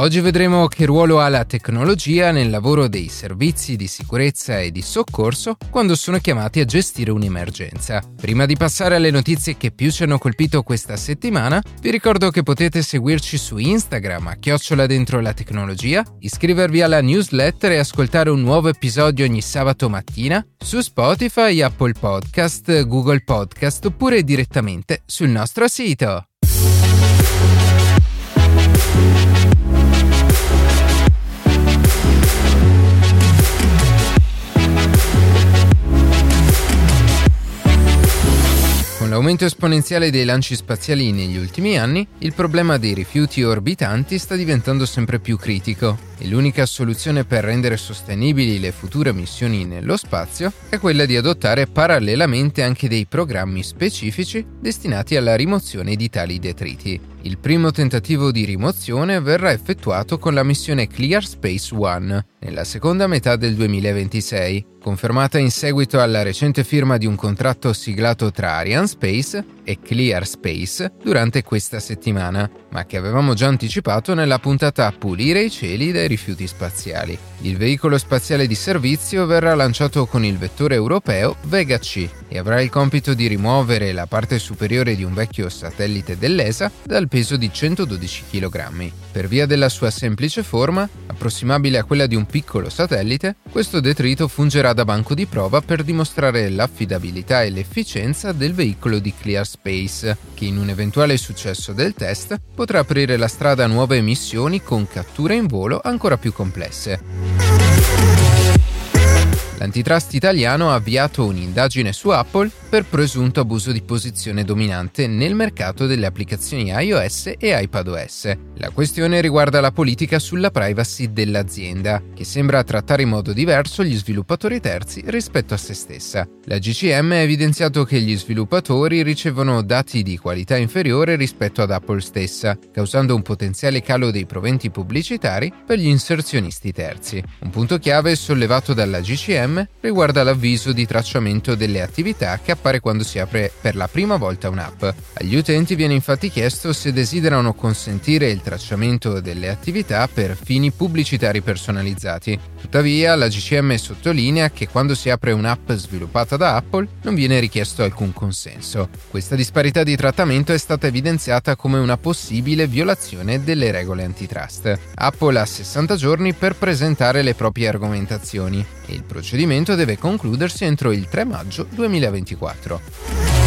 Oggi vedremo che ruolo ha la tecnologia nel lavoro dei servizi di sicurezza e di soccorso quando sono chiamati a gestire un'emergenza. Prima di passare alle notizie che più ci hanno colpito questa settimana, vi ricordo che potete seguirci su Instagram a chiocciola dentro la tecnologia, iscrivervi alla newsletter e ascoltare un nuovo episodio ogni sabato mattina su Spotify, Apple Podcast, Google Podcast oppure direttamente sul nostro sito. L'aumento esponenziale dei lanci spaziali negli ultimi anni, il problema dei rifiuti orbitanti sta diventando sempre più critico e l'unica soluzione per rendere sostenibili le future missioni nello spazio è quella di adottare parallelamente anche dei programmi specifici destinati alla rimozione di tali detriti. Il primo tentativo di rimozione verrà effettuato con la missione Clear Space One nella seconda metà del 2026, confermata in seguito alla recente firma di un contratto siglato tra Ariane Space e Clear Space durante questa settimana, ma che avevamo già anticipato nella puntata Pulire i cieli dai rifiuti spaziali. Il veicolo spaziale di servizio verrà lanciato con il vettore europeo Vega C e avrà il compito di rimuovere la parte superiore di un vecchio satellite dell'ESA dal peso di 112 kg. Per via della sua semplice forma, approssimabile a quella di un piccolo satellite, questo detrito fungerà da banco di prova per dimostrare l'affidabilità e l'efficienza del veicolo di Clear Space, che in un eventuale successo del test potrà aprire la strada a nuove missioni con catture in volo ancora più complesse. L'antitrust italiano ha avviato un'indagine su Apple per presunto abuso di posizione dominante nel mercato delle applicazioni iOS e iPadOS. La questione riguarda la politica sulla privacy dell'azienda, che sembra trattare in modo diverso gli sviluppatori terzi rispetto a se stessa. La GCM ha evidenziato che gli sviluppatori ricevono dati di qualità inferiore rispetto ad Apple stessa, causando un potenziale calo dei proventi pubblicitari per gli inserzionisti terzi. Un punto chiave sollevato dalla GCM DRM riguarda l'avviso di tracciamento delle attività che appare quando si apre per la prima volta un'app. Agli utenti viene infatti chiesto se desiderano consentire il tracciamento delle attività per fini pubblicitari personalizzati. Tuttavia, la GCM sottolinea che quando si apre un'app sviluppata da Apple non viene richiesto alcun consenso. Questa disparità di trattamento è stata evidenziata come una possibile violazione delle regole antitrust. Apple ha 60 giorni per presentare le proprie argomentazioni e il procedimento deve concludersi entro il 3 maggio 2024.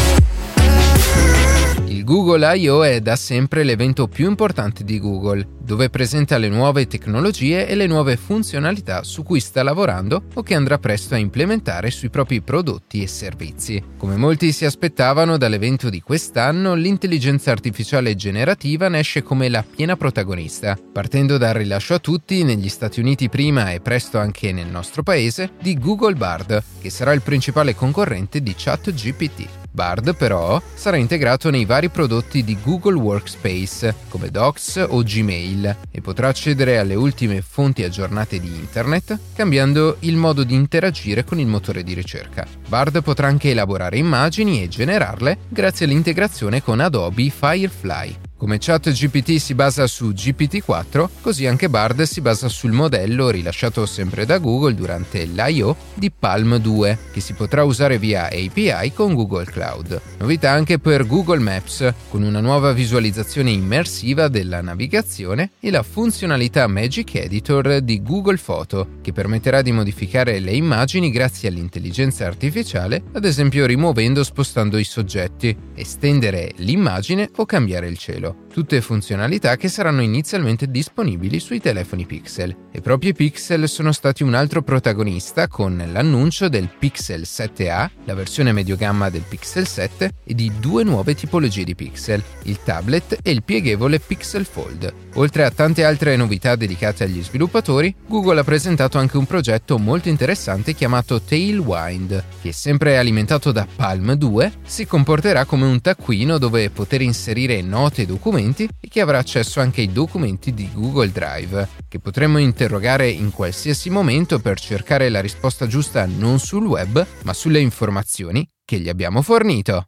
Google I.O. è da sempre l'evento più importante di Google, dove presenta le nuove tecnologie e le nuove funzionalità su cui sta lavorando o che andrà presto a implementare sui propri prodotti e servizi. Come molti si aspettavano dall'evento di quest'anno, l'intelligenza artificiale generativa ne esce come la piena protagonista, partendo dal rilascio a tutti, negli Stati Uniti prima e presto anche nel nostro paese, di Google Bard, che sarà il principale concorrente di ChatGPT. Bard però sarà integrato nei vari prodotti di Google Workspace come Docs o Gmail e potrà accedere alle ultime fonti aggiornate di Internet cambiando il modo di interagire con il motore di ricerca. Bard potrà anche elaborare immagini e generarle grazie all'integrazione con Adobe Firefly. Come ChatGPT si basa su GPT-4, così anche Bard si basa sul modello rilasciato sempre da Google durante l'I.O. di Palm 2, che si potrà usare via API con Google Cloud. Novità anche per Google Maps, con una nuova visualizzazione immersiva della navigazione e la funzionalità Magic Editor di Google Photo, che permetterà di modificare le immagini grazie all'intelligenza artificiale, ad esempio rimuovendo o spostando i soggetti, estendere l'immagine o cambiare il cielo tutte funzionalità che saranno inizialmente disponibili sui telefoni Pixel. E proprio i Pixel sono stati un altro protagonista con l'annuncio del Pixel 7a, la versione medio gamma del Pixel 7 e di due nuove tipologie di Pixel, il tablet e il pieghevole Pixel Fold. Oltre a tante altre novità dedicate agli sviluppatori, Google ha presentato anche un progetto molto interessante chiamato Tailwind, che sempre alimentato da Palm 2, si comporterà come un taccuino dove poter inserire note e documenti e che avrà accesso anche ai documenti di Google Drive, che potremo interrogare in qualsiasi momento per cercare la risposta giusta non sul web, ma sulle informazioni che gli abbiamo fornito.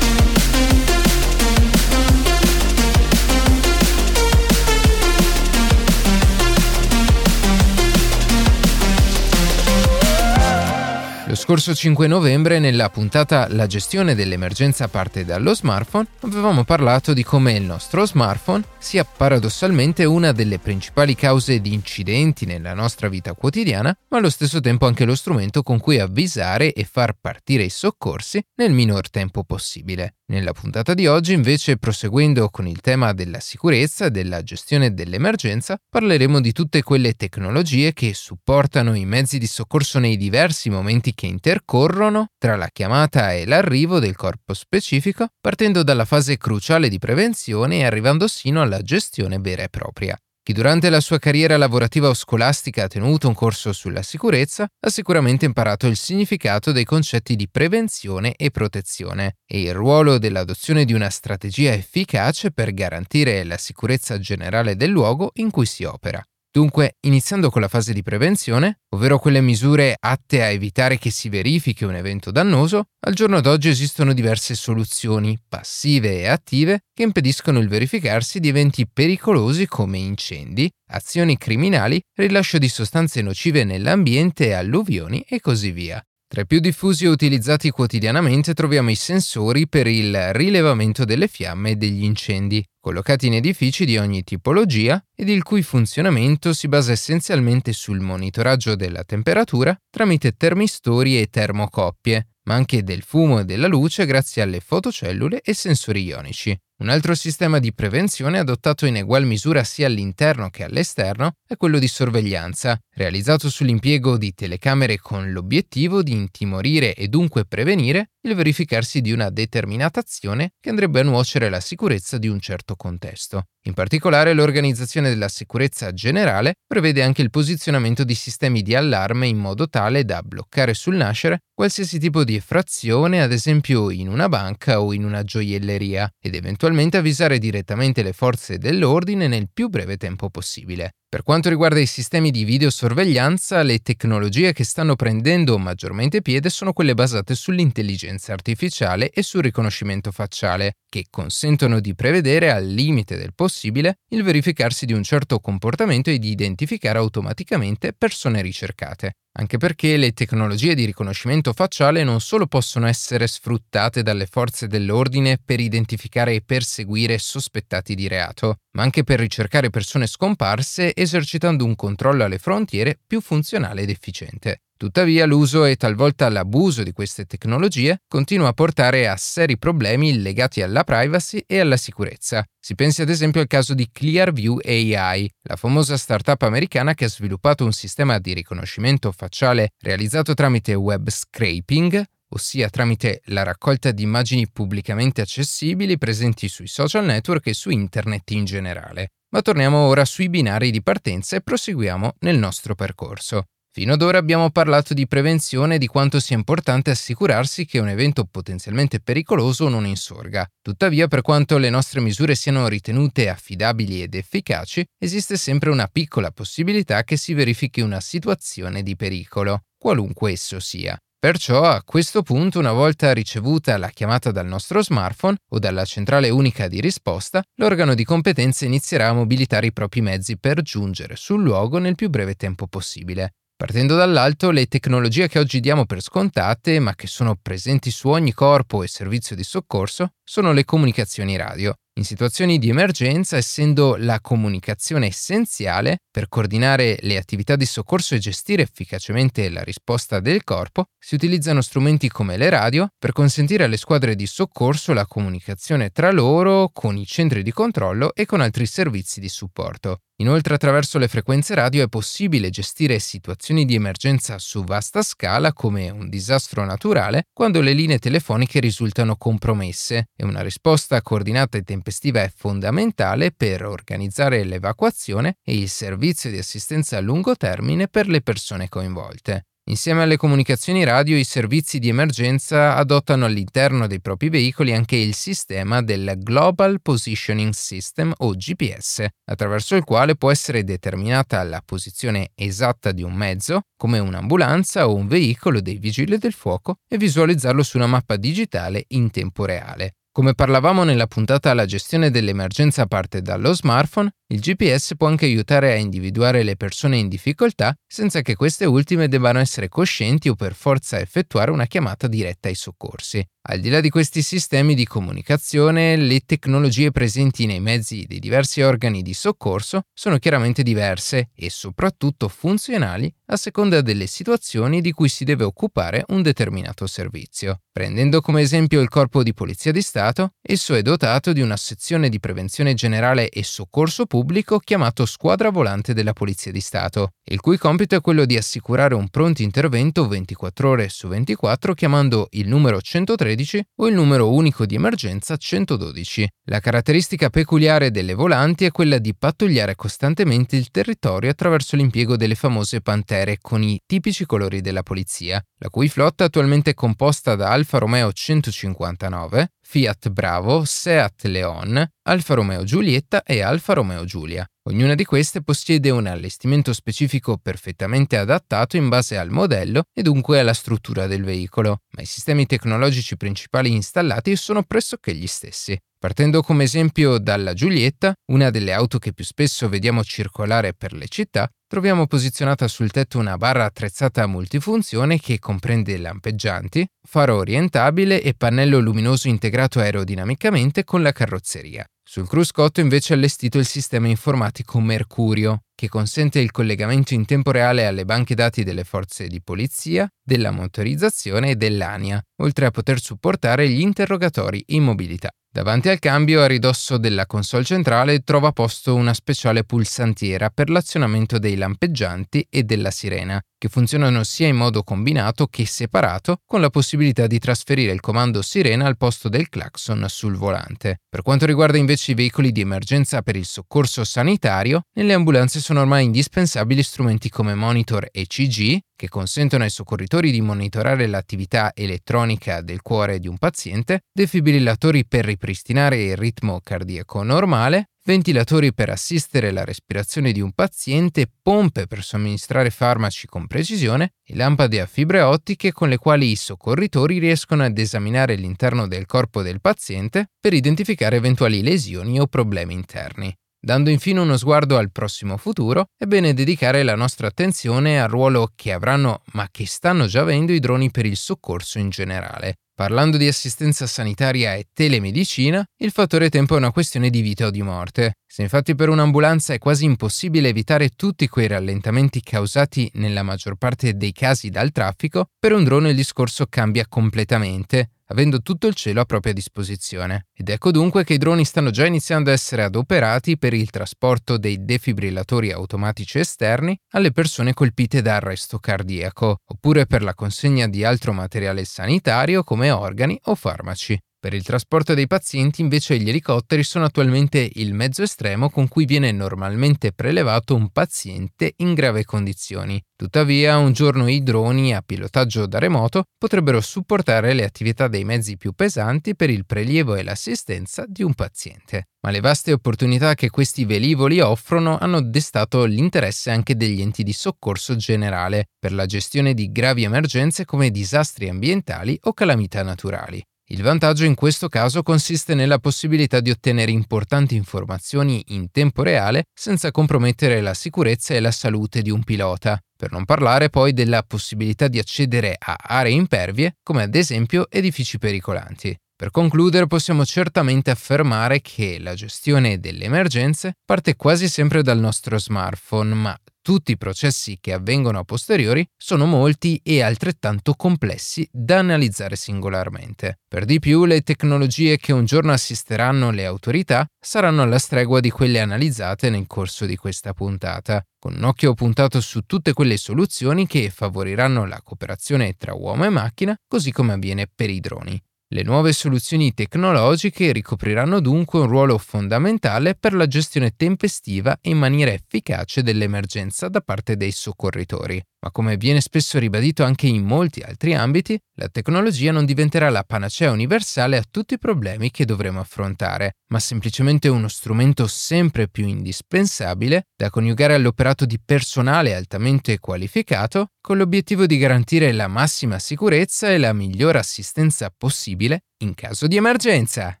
Scorso 5 novembre, nella puntata La gestione dell'emergenza parte dallo smartphone, avevamo parlato di come il nostro smartphone sia paradossalmente una delle principali cause di incidenti nella nostra vita quotidiana, ma allo stesso tempo anche lo strumento con cui avvisare e far partire i soccorsi nel minor tempo possibile. Nella puntata di oggi, invece, proseguendo con il tema della sicurezza e della gestione dell'emergenza, parleremo di tutte quelle tecnologie che supportano i mezzi di soccorso nei diversi momenti che intercorrono tra la chiamata e l'arrivo del corpo specifico, partendo dalla fase cruciale di prevenzione e arrivando sino alla gestione vera e propria. Chi durante la sua carriera lavorativa o scolastica ha tenuto un corso sulla sicurezza ha sicuramente imparato il significato dei concetti di prevenzione e protezione e il ruolo dell'adozione di una strategia efficace per garantire la sicurezza generale del luogo in cui si opera. Dunque, iniziando con la fase di prevenzione, ovvero quelle misure atte a evitare che si verifichi un evento dannoso, al giorno d'oggi esistono diverse soluzioni, passive e attive, che impediscono il verificarsi di eventi pericolosi come incendi, azioni criminali, rilascio di sostanze nocive nell'ambiente, alluvioni e così via. Tra i più diffusi e utilizzati quotidianamente troviamo i sensori per il rilevamento delle fiamme e degli incendi, collocati in edifici di ogni tipologia ed il cui funzionamento si basa essenzialmente sul monitoraggio della temperatura tramite termistori e termocoppie, ma anche del fumo e della luce grazie alle fotocellule e sensori ionici. Un altro sistema di prevenzione adottato in egual misura sia all'interno che all'esterno è quello di sorveglianza, realizzato sull'impiego di telecamere con l'obiettivo di intimorire e dunque prevenire il verificarsi di una determinata azione che andrebbe a nuocere alla sicurezza di un certo contesto. In particolare l'organizzazione della sicurezza generale prevede anche il posizionamento di sistemi di allarme in modo tale da bloccare sul nascere qualsiasi tipo di effrazione, ad esempio in una banca o in una gioielleria, ed eventualmente avvisare direttamente le forze dell'ordine nel più breve tempo possibile. Per quanto riguarda i sistemi di videosorveglianza, le tecnologie che stanno prendendo maggiormente piede sono quelle basate sull'intelligenza artificiale e sul riconoscimento facciale, che consentono di prevedere al limite del possibile il verificarsi di un certo comportamento e di identificare automaticamente persone ricercate anche perché le tecnologie di riconoscimento facciale non solo possono essere sfruttate dalle forze dell'ordine per identificare e perseguire sospettati di reato, ma anche per ricercare persone scomparse esercitando un controllo alle frontiere più funzionale ed efficiente. Tuttavia l'uso e talvolta l'abuso di queste tecnologie continua a portare a seri problemi legati alla privacy e alla sicurezza. Si pensi ad esempio al caso di Clearview AI, la famosa startup americana che ha sviluppato un sistema di riconoscimento facciale realizzato tramite web scraping, ossia tramite la raccolta di immagini pubblicamente accessibili presenti sui social network e su internet in generale. Ma torniamo ora sui binari di partenza e proseguiamo nel nostro percorso. Fino ad ora abbiamo parlato di prevenzione e di quanto sia importante assicurarsi che un evento potenzialmente pericoloso non insorga. Tuttavia, per quanto le nostre misure siano ritenute affidabili ed efficaci, esiste sempre una piccola possibilità che si verifichi una situazione di pericolo, qualunque esso sia. Perciò a questo punto, una volta ricevuta la chiamata dal nostro smartphone o dalla centrale unica di risposta, l'organo di competenza inizierà a mobilitare i propri mezzi per giungere sul luogo nel più breve tempo possibile. Partendo dall'alto, le tecnologie che oggi diamo per scontate, ma che sono presenti su ogni corpo e servizio di soccorso, sono le comunicazioni radio. In situazioni di emergenza, essendo la comunicazione essenziale per coordinare le attività di soccorso e gestire efficacemente la risposta del corpo, si utilizzano strumenti come le radio per consentire alle squadre di soccorso la comunicazione tra loro, con i centri di controllo e con altri servizi di supporto. Inoltre attraverso le frequenze radio è possibile gestire situazioni di emergenza su vasta scala come un disastro naturale quando le linee telefoniche risultano compromesse e una risposta coordinata e tempestiva è fondamentale per organizzare l'evacuazione e il servizio di assistenza a lungo termine per le persone coinvolte. Insieme alle comunicazioni radio, i servizi di emergenza adottano all'interno dei propri veicoli anche il sistema del Global Positioning System o GPS, attraverso il quale può essere determinata la posizione esatta di un mezzo, come un'ambulanza o un veicolo dei vigili del fuoco, e visualizzarlo su una mappa digitale in tempo reale. Come parlavamo nella puntata La gestione dell'emergenza parte dallo smartphone, il GPS può anche aiutare a individuare le persone in difficoltà senza che queste ultime debbano essere coscienti o per forza effettuare una chiamata diretta ai soccorsi. Al di là di questi sistemi di comunicazione, le tecnologie presenti nei mezzi dei diversi organi di soccorso sono chiaramente diverse e soprattutto funzionali a seconda delle situazioni di cui si deve occupare un determinato servizio. Prendendo come esempio il Corpo di Polizia di Stato, esso è dotato di una sezione di prevenzione generale e soccorso pubblico chiamato Squadra Volante della Polizia di Stato, il cui compito è quello di assicurare un pronto intervento 24 ore su 24 chiamando il numero 103 113 o il numero unico di emergenza 112. La caratteristica peculiare delle volanti è quella di pattugliare costantemente il territorio attraverso l'impiego delle famose pantere con i tipici colori della polizia, la cui flotta attualmente è composta da Alfa Romeo 159, Fiat Bravo, Seat Leon, Alfa Romeo Giulietta e Alfa Romeo Giulia. Ognuna di queste possiede un allestimento specifico perfettamente adattato in base al modello e dunque alla struttura del veicolo, ma i sistemi tecnologici principali installati sono pressoché gli stessi. Partendo come esempio dalla Giulietta, una delle auto che più spesso vediamo circolare per le città, troviamo posizionata sul tetto una barra attrezzata multifunzione che comprende lampeggianti, faro orientabile e pannello luminoso integrato aerodinamicamente con la carrozzeria. Sul cruscotto invece è allestito il sistema informatico Mercurio, che consente il collegamento in tempo reale alle banche dati delle forze di polizia, della motorizzazione e dell'ANIA, oltre a poter supportare gli interrogatori in mobilità. Davanti al cambio, a ridosso della console centrale, trova posto una speciale pulsantiera per l'azionamento dei lampeggianti e della sirena, che funzionano sia in modo combinato che separato, con la possibilità di trasferire il comando sirena al posto del clacson sul volante. Per quanto riguarda invece i veicoli di emergenza per il soccorso sanitario, nelle ambulanze sono ormai indispensabili strumenti come monitor ECG, che consentono ai soccorritori di monitorare l'attività elettronica del cuore di un paziente, defibrillatori per ripristinare il ritmo cardiaco normale, ventilatori per assistere la respirazione di un paziente, pompe per somministrare farmaci con precisione e lampade a fibre ottiche con le quali i soccorritori riescono ad esaminare l'interno del corpo del paziente per identificare eventuali lesioni o problemi interni. Dando infine uno sguardo al prossimo futuro, è bene dedicare la nostra attenzione al ruolo che avranno, ma che stanno già avendo i droni per il soccorso in generale. Parlando di assistenza sanitaria e telemedicina, il fattore tempo è una questione di vita o di morte. Se infatti per un'ambulanza è quasi impossibile evitare tutti quei rallentamenti causati nella maggior parte dei casi dal traffico, per un drone il discorso cambia completamente avendo tutto il cielo a propria disposizione. Ed ecco dunque che i droni stanno già iniziando a essere adoperati per il trasporto dei defibrillatori automatici esterni alle persone colpite da arresto cardiaco, oppure per la consegna di altro materiale sanitario come organi o farmaci. Per il trasporto dei pazienti invece gli elicotteri sono attualmente il mezzo estremo con cui viene normalmente prelevato un paziente in grave condizioni. Tuttavia, un giorno i droni a pilotaggio da remoto potrebbero supportare le attività dei mezzi più pesanti per il prelievo e l'assistenza di un paziente. Ma le vaste opportunità che questi velivoli offrono hanno destato l'interesse anche degli enti di soccorso generale per la gestione di gravi emergenze come disastri ambientali o calamità naturali. Il vantaggio in questo caso consiste nella possibilità di ottenere importanti informazioni in tempo reale senza compromettere la sicurezza e la salute di un pilota, per non parlare poi della possibilità di accedere a aree impervie come ad esempio edifici pericolanti. Per concludere possiamo certamente affermare che la gestione delle emergenze parte quasi sempre dal nostro smartphone, ma tutti i processi che avvengono a posteriori sono molti e altrettanto complessi da analizzare singolarmente. Per di più, le tecnologie che un giorno assisteranno le autorità saranno alla stregua di quelle analizzate nel corso di questa puntata, con un occhio puntato su tutte quelle soluzioni che favoriranno la cooperazione tra uomo e macchina, così come avviene per i droni. Le nuove soluzioni tecnologiche ricopriranno dunque un ruolo fondamentale per la gestione tempestiva e in maniera efficace dell'emergenza da parte dei soccorritori ma come viene spesso ribadito anche in molti altri ambiti, la tecnologia non diventerà la panacea universale a tutti i problemi che dovremo affrontare, ma semplicemente uno strumento sempre più indispensabile da coniugare all'operato di personale altamente qualificato con l'obiettivo di garantire la massima sicurezza e la migliore assistenza possibile in caso di emergenza.